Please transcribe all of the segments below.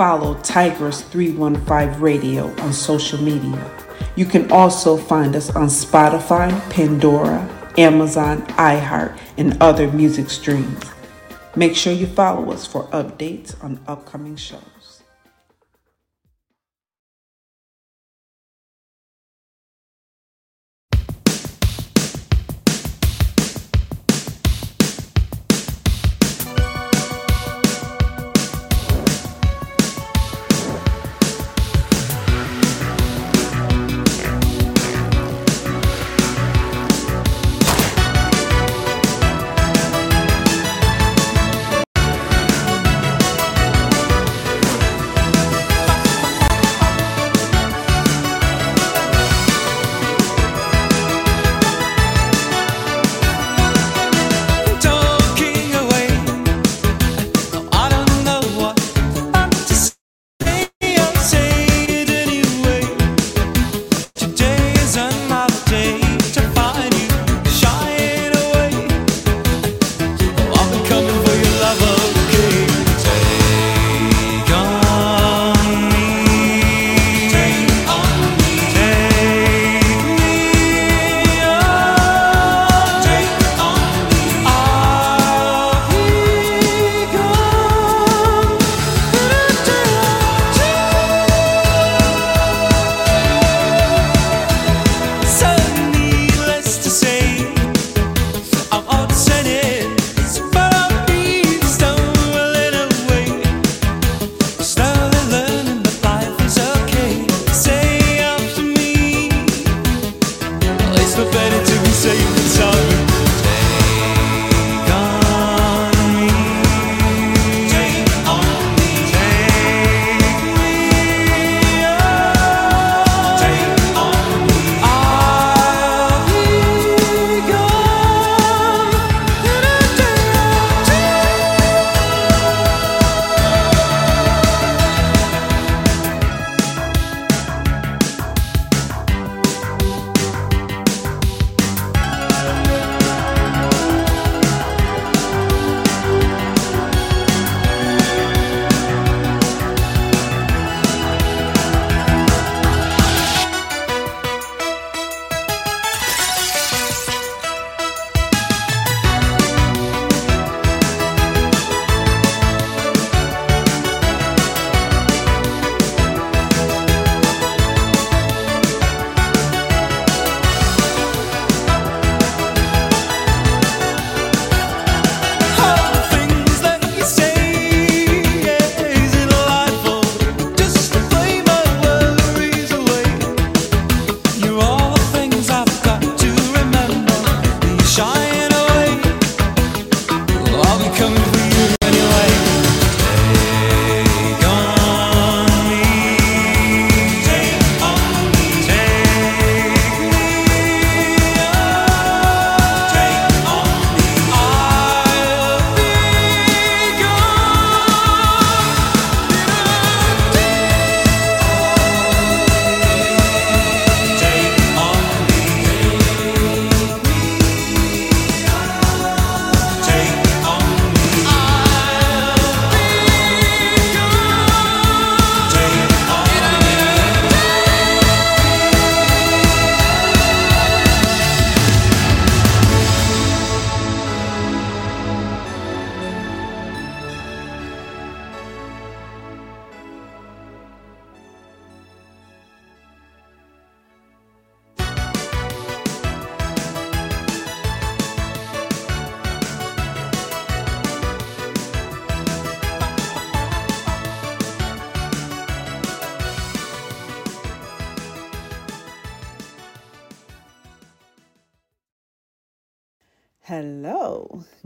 follow Tigress315 Radio on social media. You can also find us on Spotify, Pandora, Amazon, iHeart, and other music streams. Make sure you follow us for updates on upcoming shows.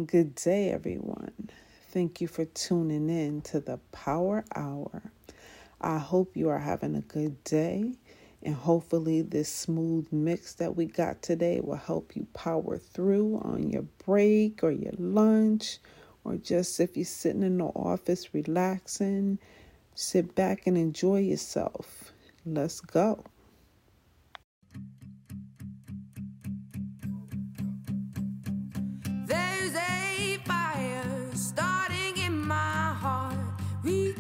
Good day, everyone. Thank you for tuning in to the Power Hour. I hope you are having a good day, and hopefully, this smooth mix that we got today will help you power through on your break or your lunch, or just if you're sitting in the office relaxing. Sit back and enjoy yourself. Let's go.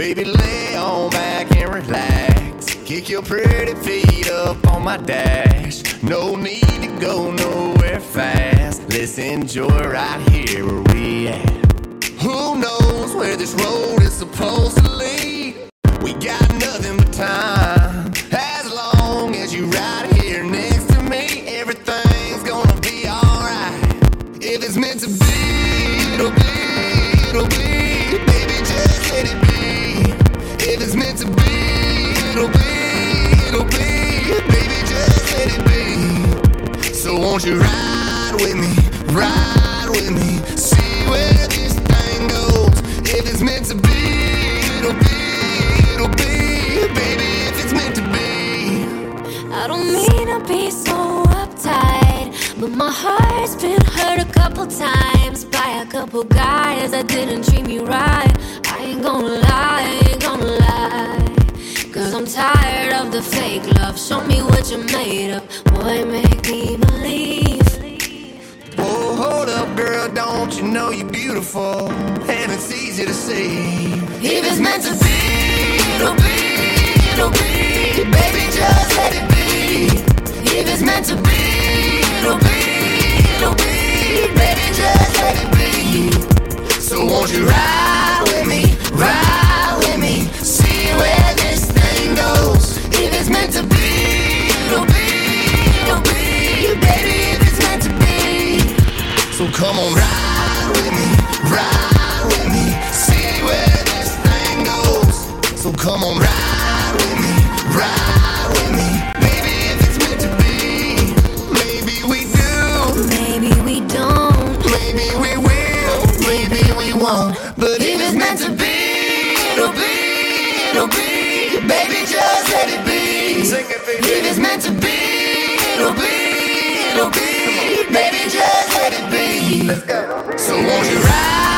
Baby, lay on back and relax. Kick your pretty feet up on my dash. No need to go nowhere fast. Let's enjoy right here where we at. Who knows where this road is supposed to lead? We got nothing but time. Won't you ride with me? Ride with me. See where this thing goes. If it's meant to be, it'll be, it'll be. Baby, if it's meant to be. I don't mean to be so uptight, but my heart's been hurt a couple times by a couple guys that didn't treat me right. I ain't gonna lie, I ain't gonna lie. I'm tired of the fake love. Show me what you're made of. Boy, make me believe. Oh, hold up, girl. Don't you know you're beautiful? And it's easy to see. If it's meant to be, it'll be, it'll be. Baby, just let it be. If it's meant to be, it'll be, it'll be. Baby, just let it be. So won't you ride with me? Ride. Meant to be, it'll be, it'll be. Baby, if it's meant to be. So come on, ride with me, ride with me, see where this thing goes. So come on, ride with me, ride with me. Maybe if it's meant to be, maybe we do, Maybe we don't. maybe we will, maybe we won't. But If it's meant to be, it'll be, it'll be. Baby, just let it be. Sing it, baby. If it's meant to be, it'll be, it'll be. Baby, just let it be. So won't you ride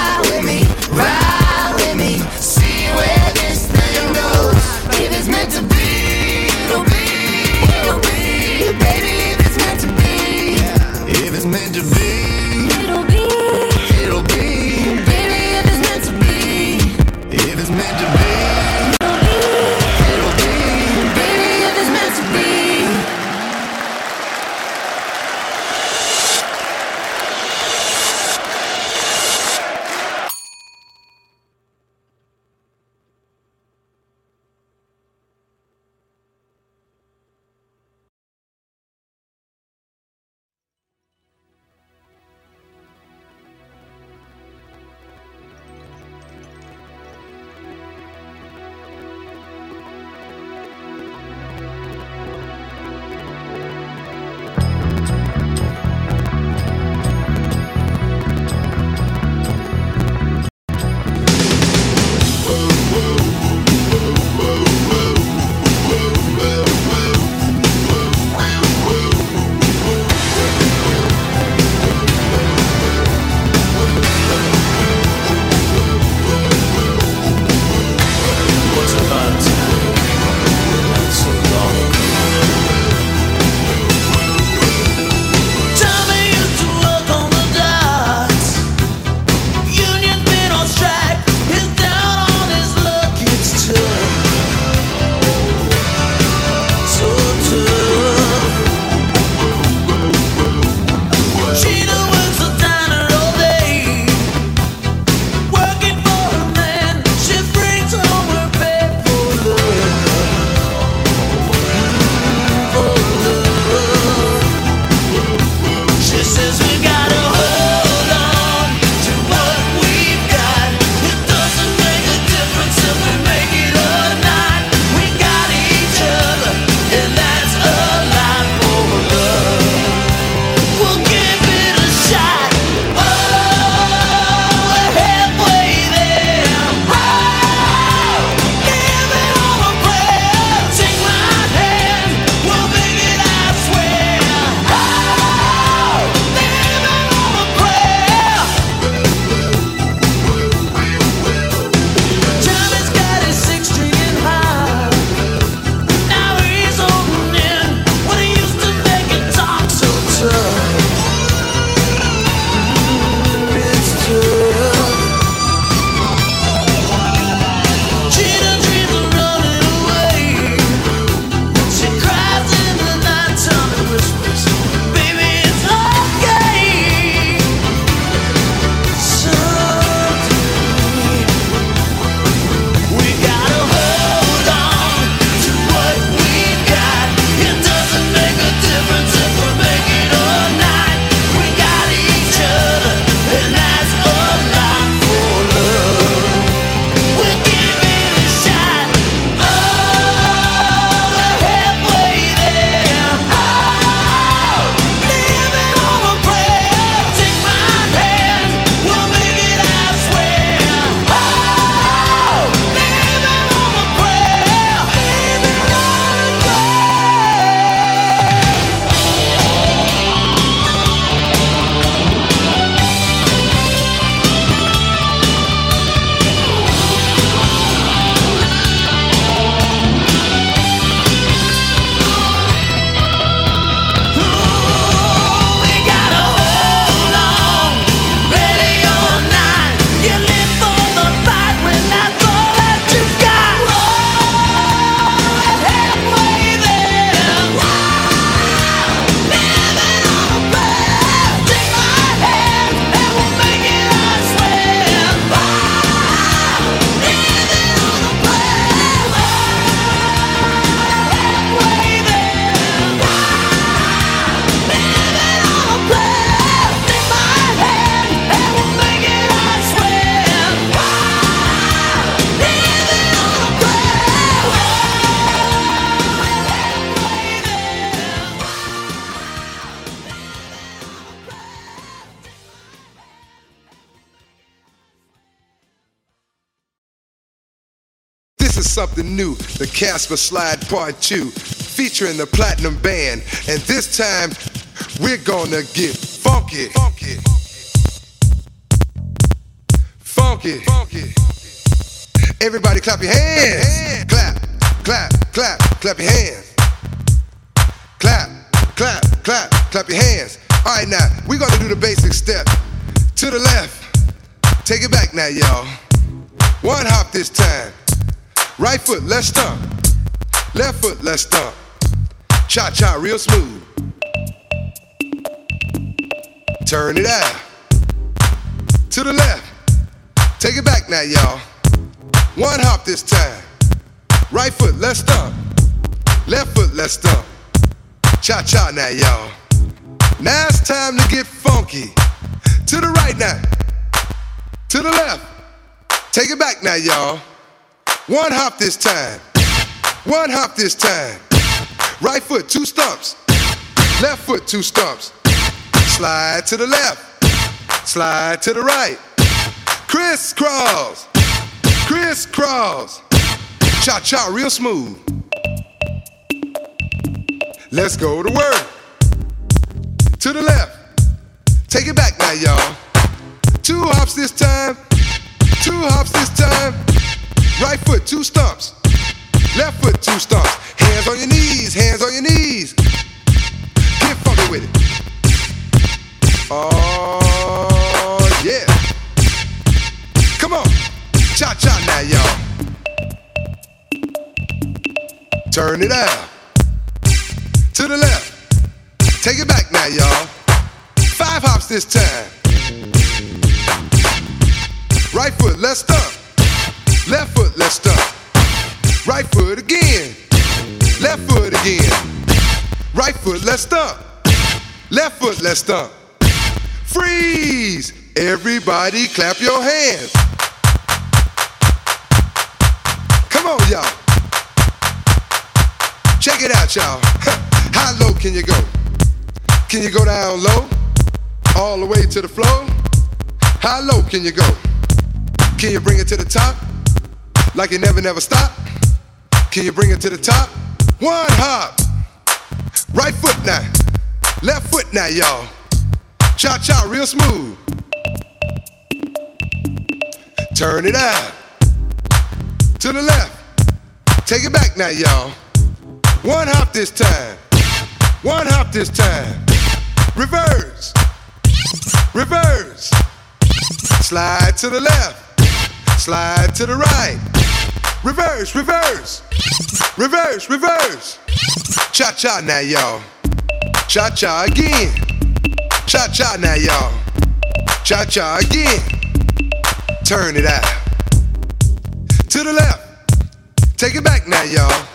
something new, the Casper Slide Part 2, featuring the Platinum Band. And this time, we're gonna get funky. Funky. Funky. Funky. Everybody clap your hands. Clap, clap, clap, clap your hands. Clap, clap, clap, clap your hands. All right, now, we're gonna do the basic step. To the left. Take it back now, y'all. One hop this time. Right foot, let's stomp. Left foot, let's stomp. Cha cha, real smooth. Turn it out. To the left. Take it back now, y'all. One hop this time. Right foot, let's stomp. Left foot, let's stomp. Cha cha now, y'all. Now it's time to get funky. To the right now. To the left. Take it back now, y'all. One hop this time. One hop this time. Right foot, two stumps. Left foot, two stumps. Slide to the left. Slide to the right. Crisscross. Crisscross. Cha cha, real smooth. Let's go to work. To the left. Take it back now, y'all. Two hops this time. Two hops this time. Right foot, two stumps. Left foot, two stumps. Hands on your knees, hands on your knees. Get funky with it. Oh, yeah. Come on. Cha cha now, y'all. Turn it out. To the left. Take it back now, y'all. Five hops this time. Right foot, let's stomp. Left foot, let's stomp. Right foot again. Left foot again. Right foot, let's stomp. Left foot, let's stomp. Freeze! Everybody clap your hands. Come on, y'all. Check it out, y'all. How low can you go? Can you go down low? All the way to the floor? How low can you go? Can you bring it to the top? Like you never, never stop? Can you bring it to the top? One hop. Right foot now. Left foot now, y'all. Cha cha, real smooth. Turn it out. To the left. Take it back now, y'all. One hop this time. One hop this time. Reverse. Reverse. Slide to the left. Slide to the right. Reverse, reverse. Reverse, reverse. Cha cha now, y'all. Cha cha again. Cha cha now, y'all. Cha cha again. Turn it out. To the left. Take it back now, y'all.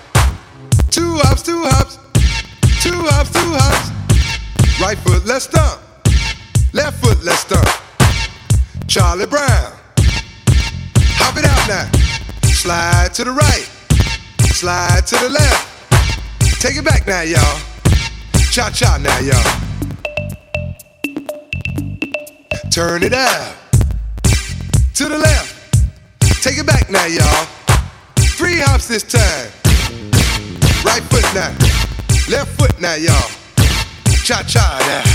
Two hops, two hops. Two hops, two hops. Right foot, let's stomp. Left foot, let's stomp. Charlie Brown. Hop it out now. Slide to the right. Slide to the left. Take it back now, y'all. Cha cha now, y'all. Turn it out. To the left. Take it back now, y'all. Three hops this time. Right foot now. Left foot now, y'all. Cha cha now.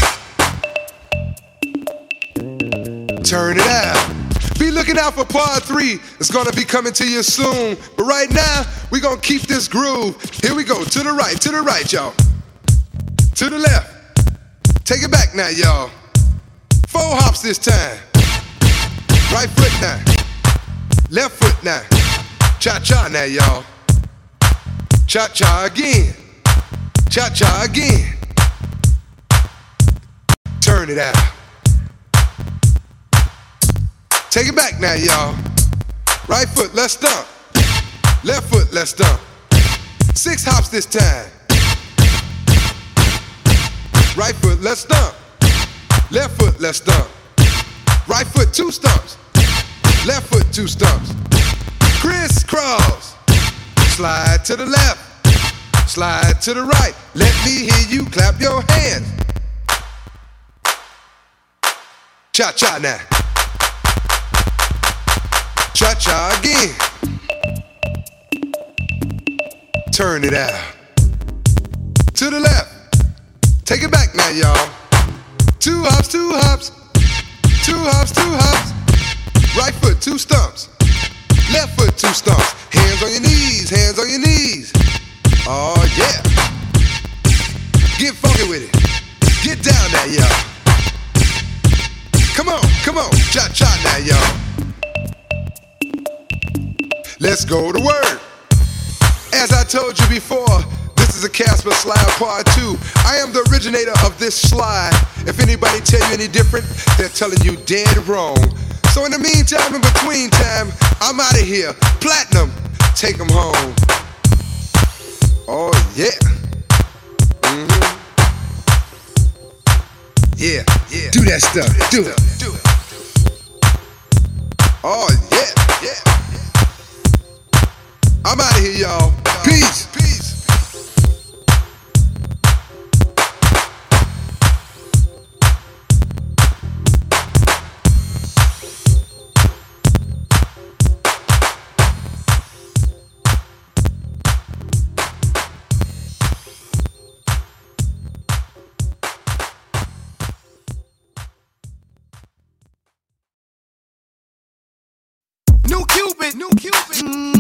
Turn it out. Be looking out for part three. It's gonna be coming to you soon. But right now, we gonna keep this groove. Here we go. To the right, to the right, y'all. To the left. Take it back now, y'all. Four hops this time. Right foot now. Left foot now. Cha cha now, y'all. Cha cha again. Cha cha again. Turn it out. Take it back now, y'all. Right foot, let's stomp. Left foot, let's stomp. Six hops this time. Right foot, let's stomp. Left foot, let's stomp. Right foot, two stumps. Left foot, two stumps. Crisscross. Slide to the left. Slide to the right. Let me hear you clap your hands. Cha cha now. Cha cha again. Turn it out. To the left. Take it back now, y'all. Two hops, two hops. Two hops, two hops. Right foot, two stumps. Left foot, two stumps. Hands on your knees, hands on your knees. Oh, yeah. Get funky with it. Get down now, y'all. Come on, come on. Cha cha now, y'all. Let's go to work. As I told you before, this is a Casper slide part two. I am the originator of this slide. If anybody tell you any different, they're telling you dead wrong. So in the meantime, in between time, I'm out of here. Platinum, take them home. Oh yeah. Mm-hmm. Yeah, yeah. Do that stuff. Do it. Do it. Oh yeah, yeah. I'm out of here, y'all. Peace. Peace. New Cupid. New Cupid. Mm-hmm.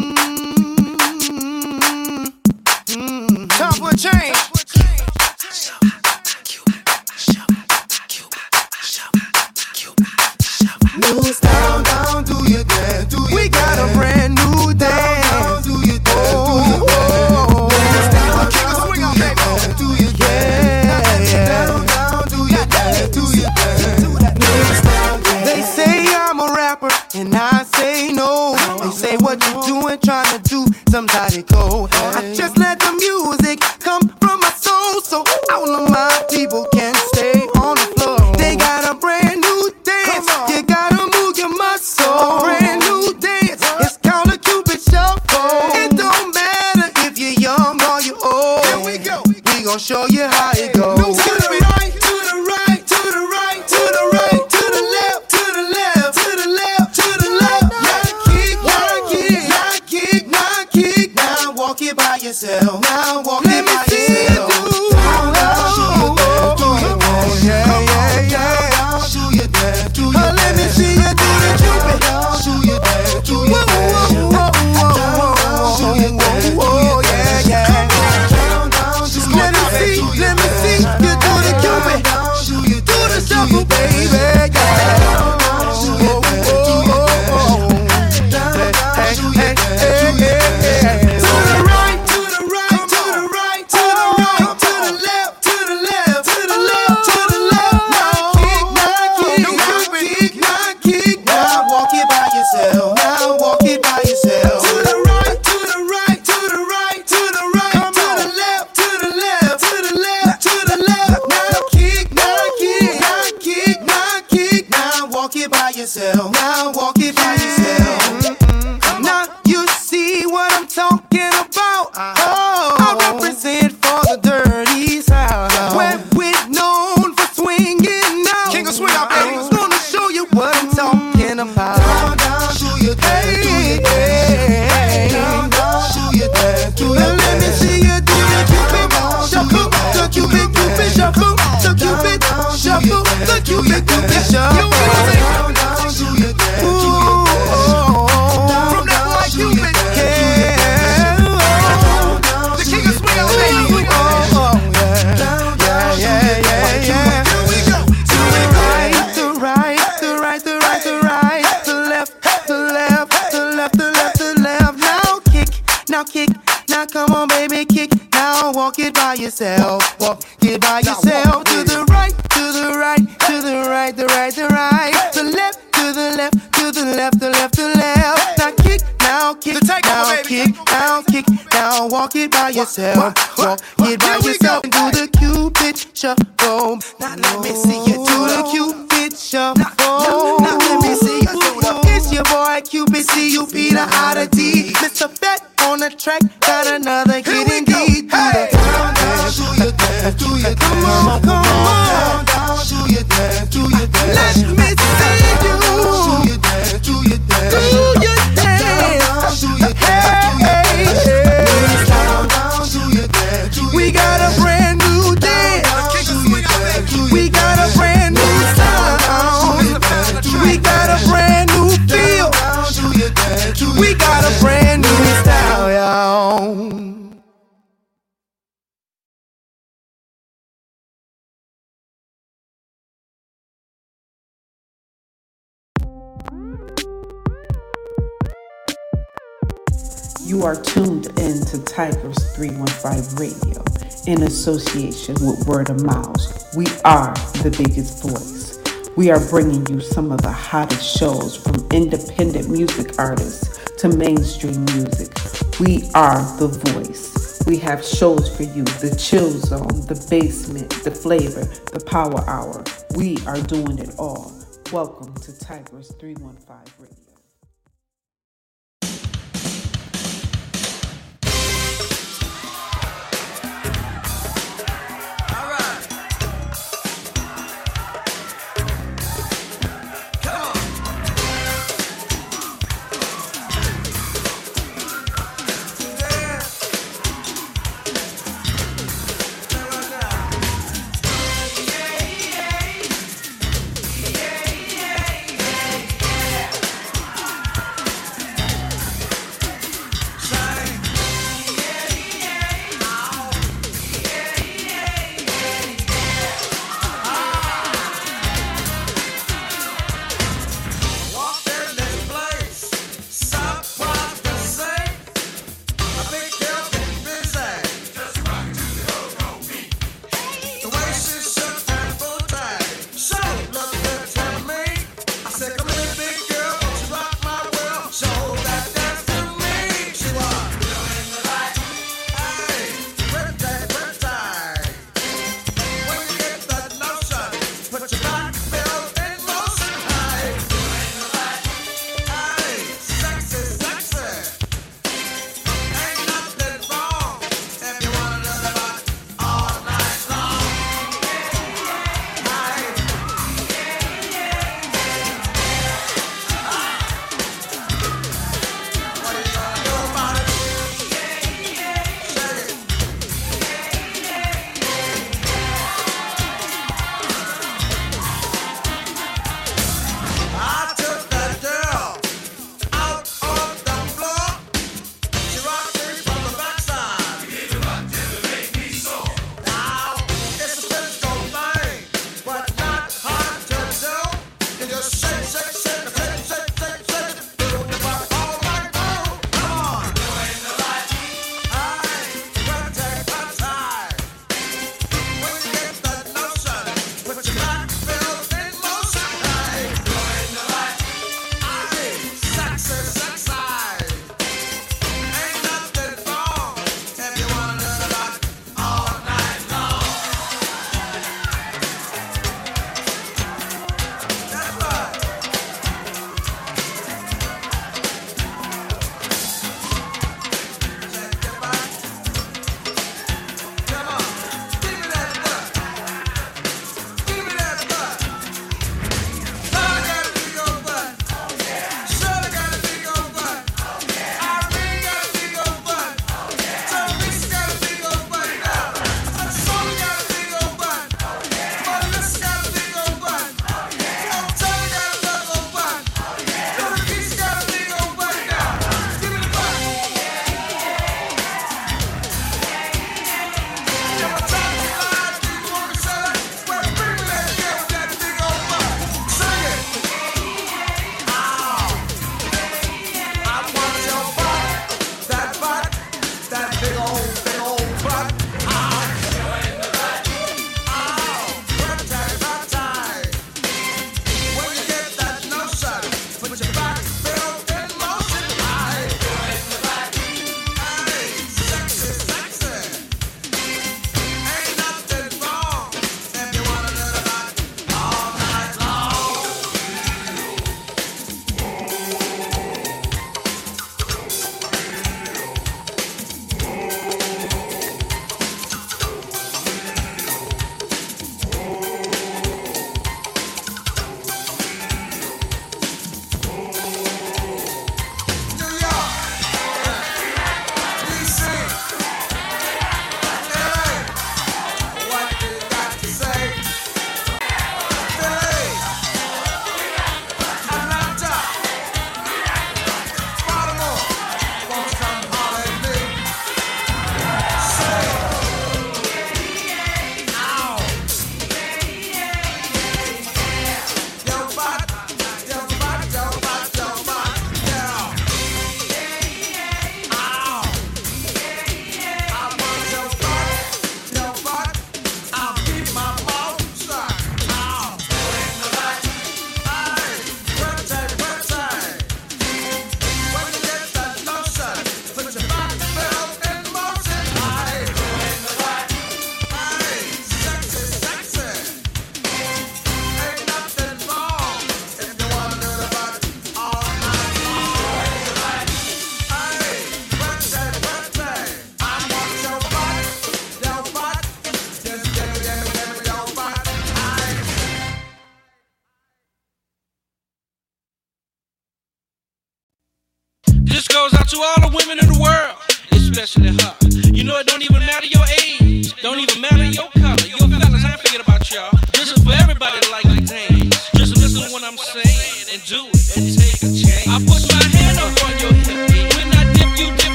Yourself, it by yourself. To the right, to the right, to the right, the right, the right, To the left, to the left, to the left, the left, the left. Now kick, now kick, now kick, now kick, now walk it by yourself, walk it by yourself, and do the Cupid shuffle. Now now, let me see you do the Cupid shuffle. Now let me see you do the. It's your boy Cupid, C U P the I to D. Mr. Fat on the track, got another hit indeed. Do the down, down, do your dance, do your dance. Come on, come on. Down, do your dance, do your dance. Let me see you. Do your dance, do your dance. Do your dance, do your dance. Hey, hey, hey. You are tuned in to Tigers 315 Radio in association with Word of Mouth. We are the biggest voice. We are bringing you some of the hottest shows from independent music artists to mainstream music. We are the voice. We have shows for you the chill zone, the basement, the flavor, the power hour. We are doing it all. Welcome to Tigers 315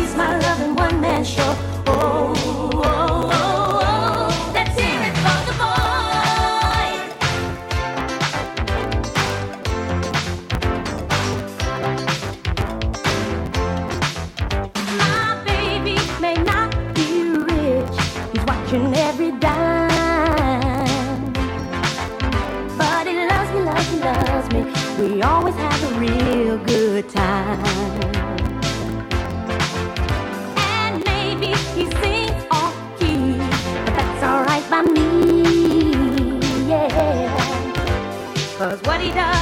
He's my loving one man show. Oh. oh, oh. Cause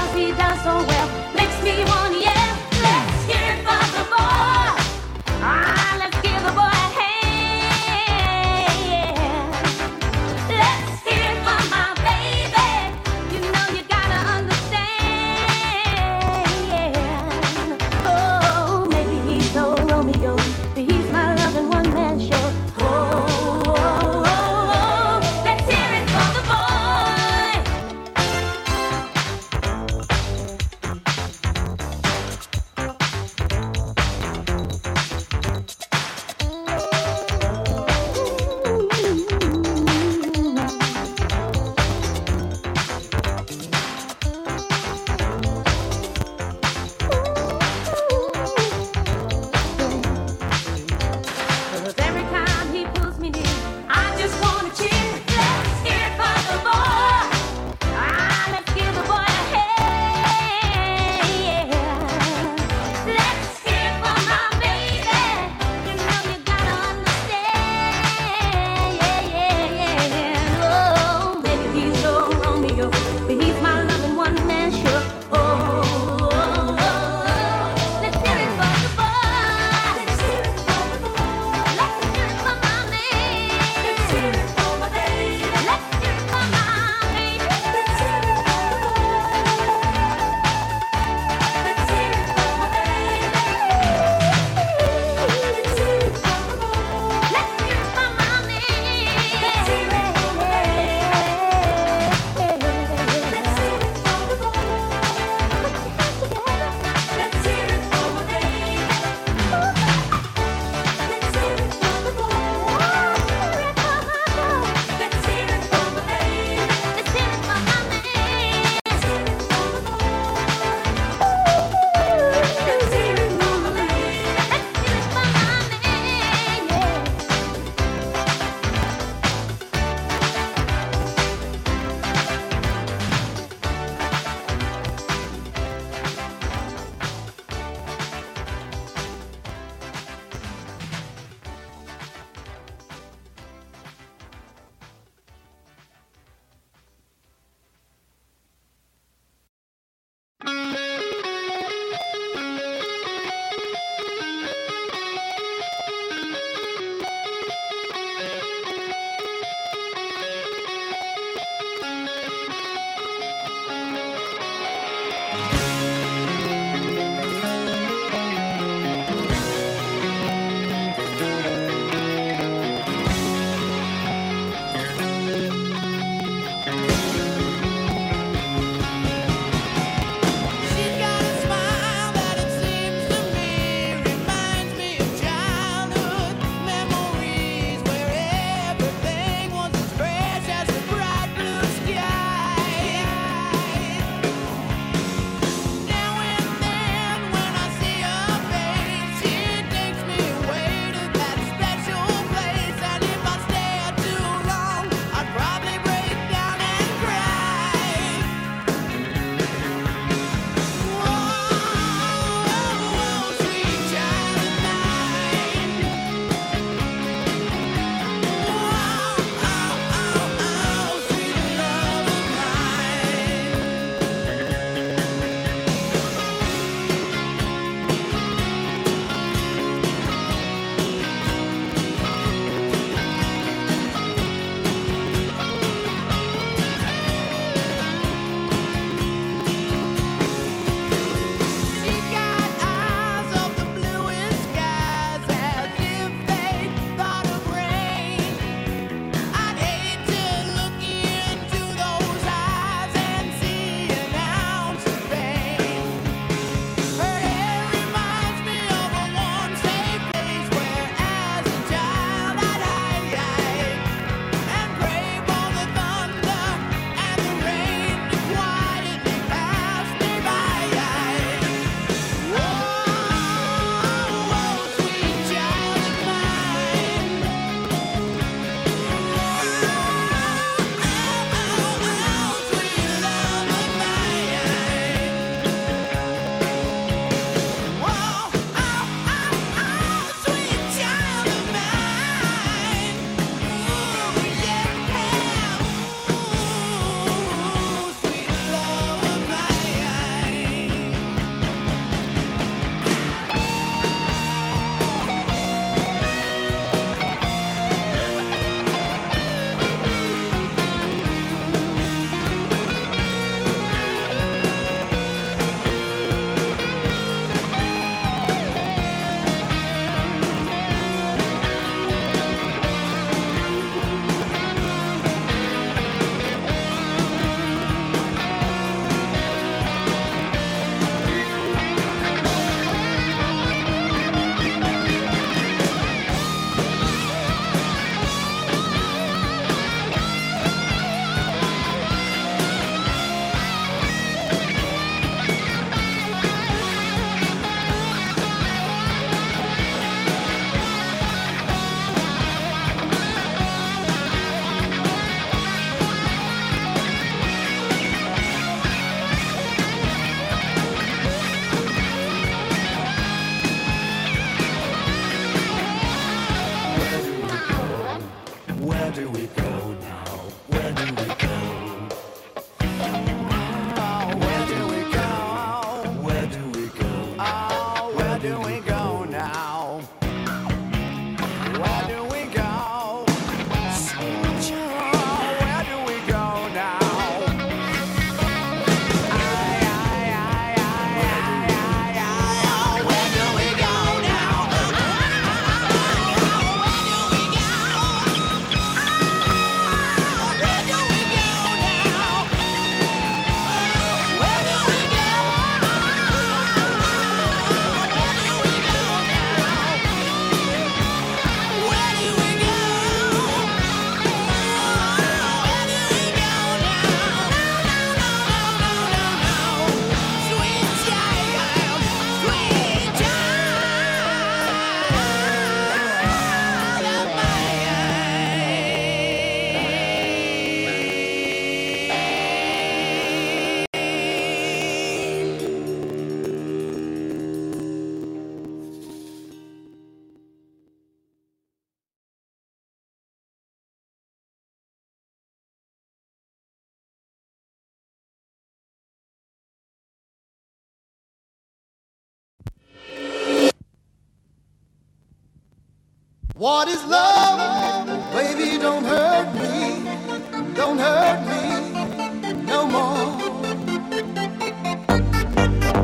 What is love? Baby, don't hurt me. Don't hurt me no more.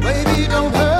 Baby, don't hurt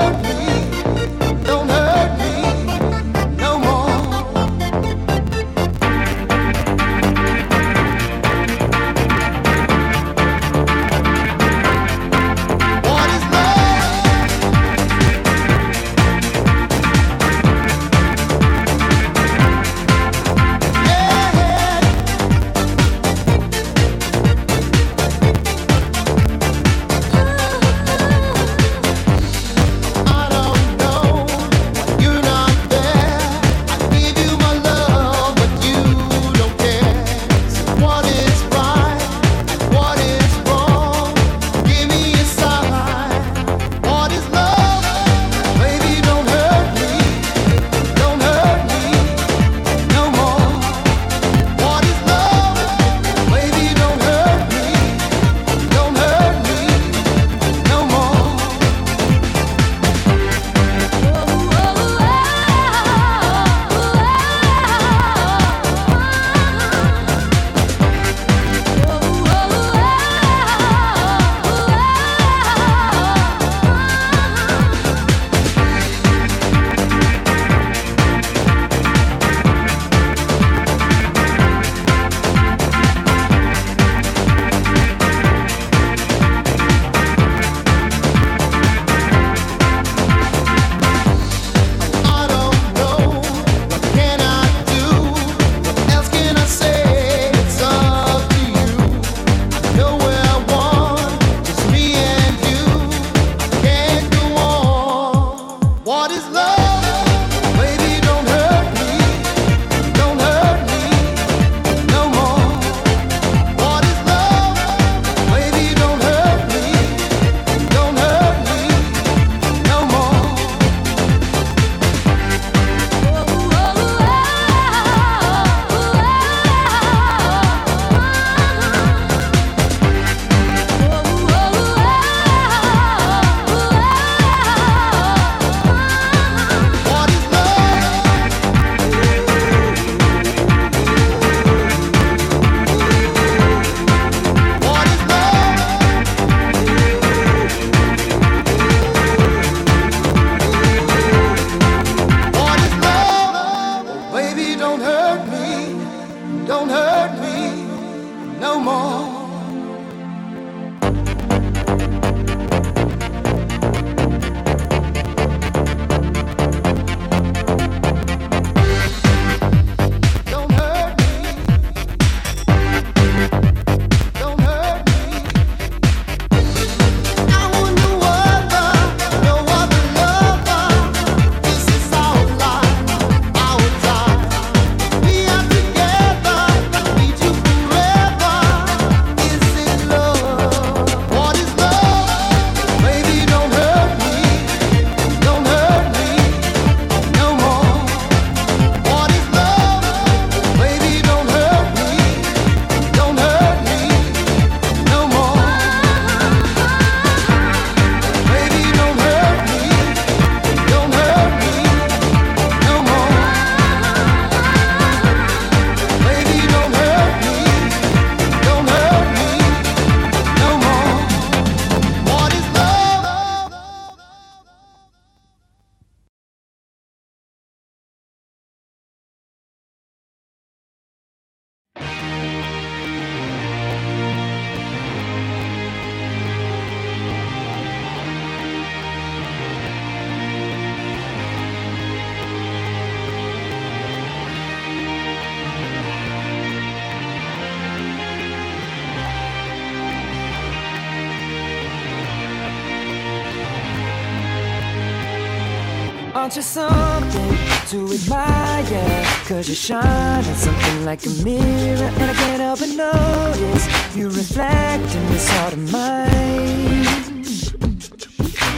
Want you something to admire? Cause you shine at something like a mirror And I can't help but notice You reflect in this heart of mine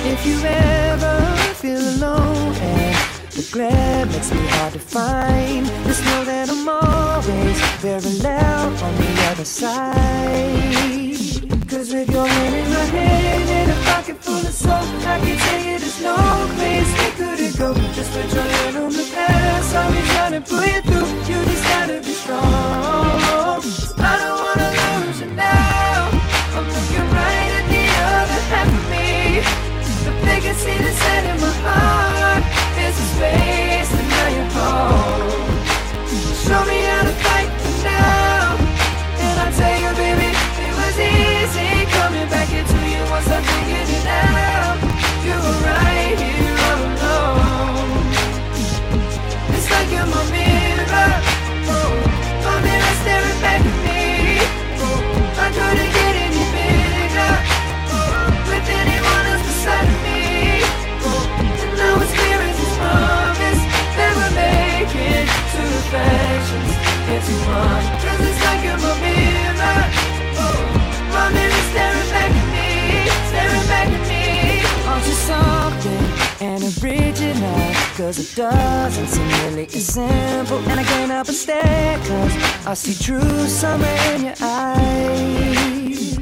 If you ever feel alone and the glare makes me hard to find Just know that I'm always very loud on the other side Cause with your hand in my hand and a pocket full of soap I can tell you there's no place we couldn't go. Just put your hand on the past. I'll be trying to pull you through. You just gotta be strong. see true summer in your eyes.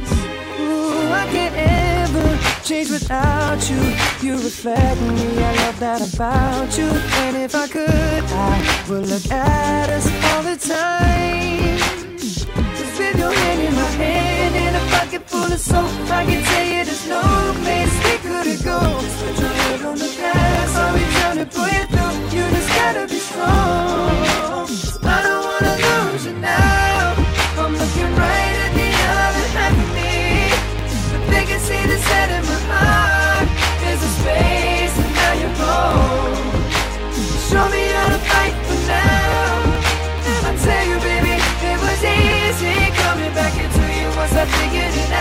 Ooh, I can't ever change without you. You reflect me, I love that about you. And if I could, I would look at us all the time. Just with your hand in my hand and a pocket full of soap, I can tell you there's no place we could go. Just put your head on the past, I'll be trying to pull you through. You just gotta be strong. figured it out.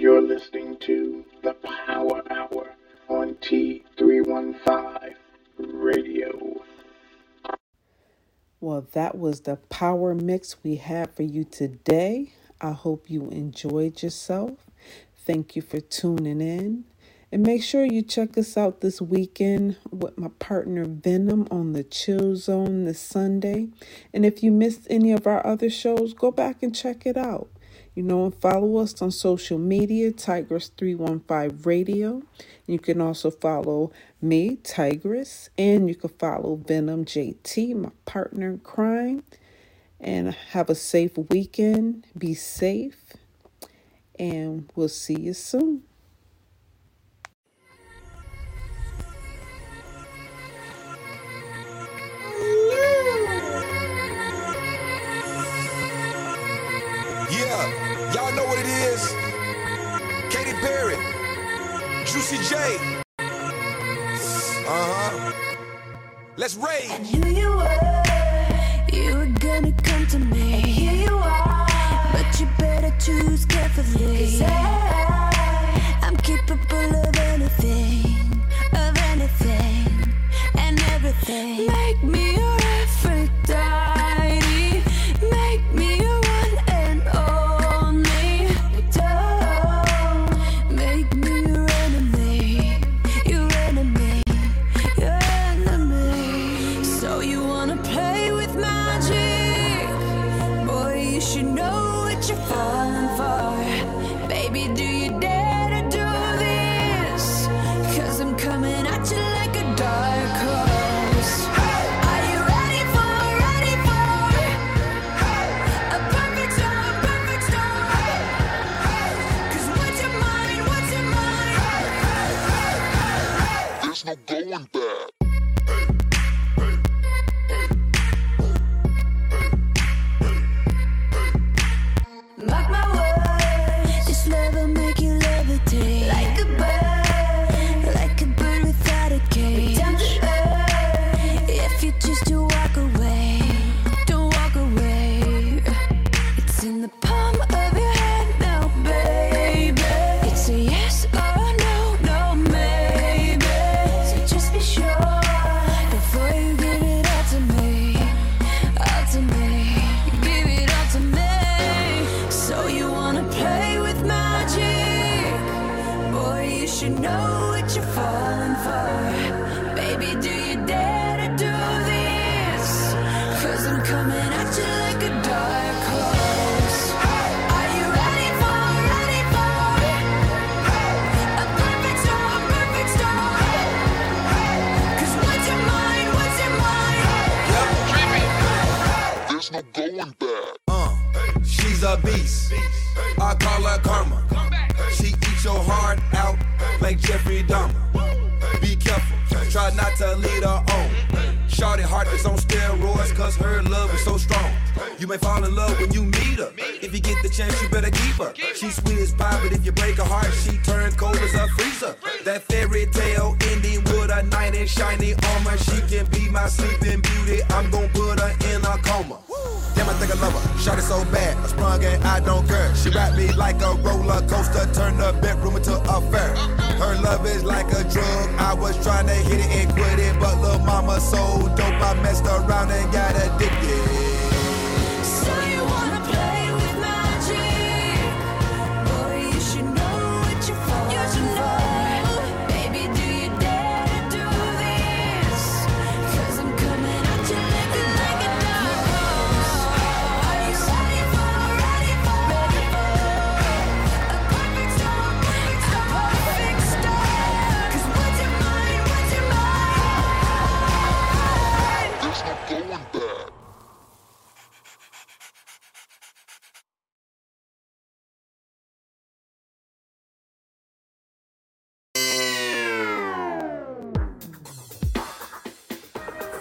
You're listening to the Power Hour on T315 Radio. Well, that was the power mix we had for you today. I hope you enjoyed yourself. Thank you for tuning in. And make sure you check us out this weekend with my partner Venom on the Chill Zone this Sunday. And if you missed any of our other shows, go back and check it out. You know, and follow us on social media, Tigress315 Radio. You can also follow me, Tigress, and you can follow Venom JT, my partner in crime. And have a safe weekend. Be safe. And we'll see you soon. Y'all know what it is. Katy Perry, Juicy J. Uh huh. Let's rage. knew you were, you were gonna come to me. And here you are, but you better choose carefully. 'Cause I, I'm capable of anything, of anything, and everything. You may fall in love when you meet her. If you get the chance, you better keep her. She's sweet as pie, but if you break her heart, she turns cold as a freezer. That fairy tale ending with a knight in shiny armor. She can be my sleeping beauty. I'm gonna put her in a coma. Damn, I think I love her. Shot it so bad, I sprung and I don't care. She wrapped me like a roller coaster, turned the bedroom into a fair. Her love is like a drug. I was trying to hit it and quit it, but little mama so dope. I messed around and got addicted.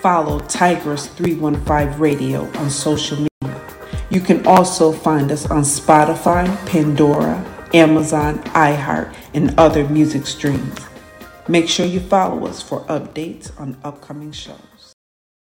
Follow Tigress315 Radio on social media. You can also find us on Spotify, Pandora, Amazon, iHeart, and other music streams. Make sure you follow us for updates on upcoming shows.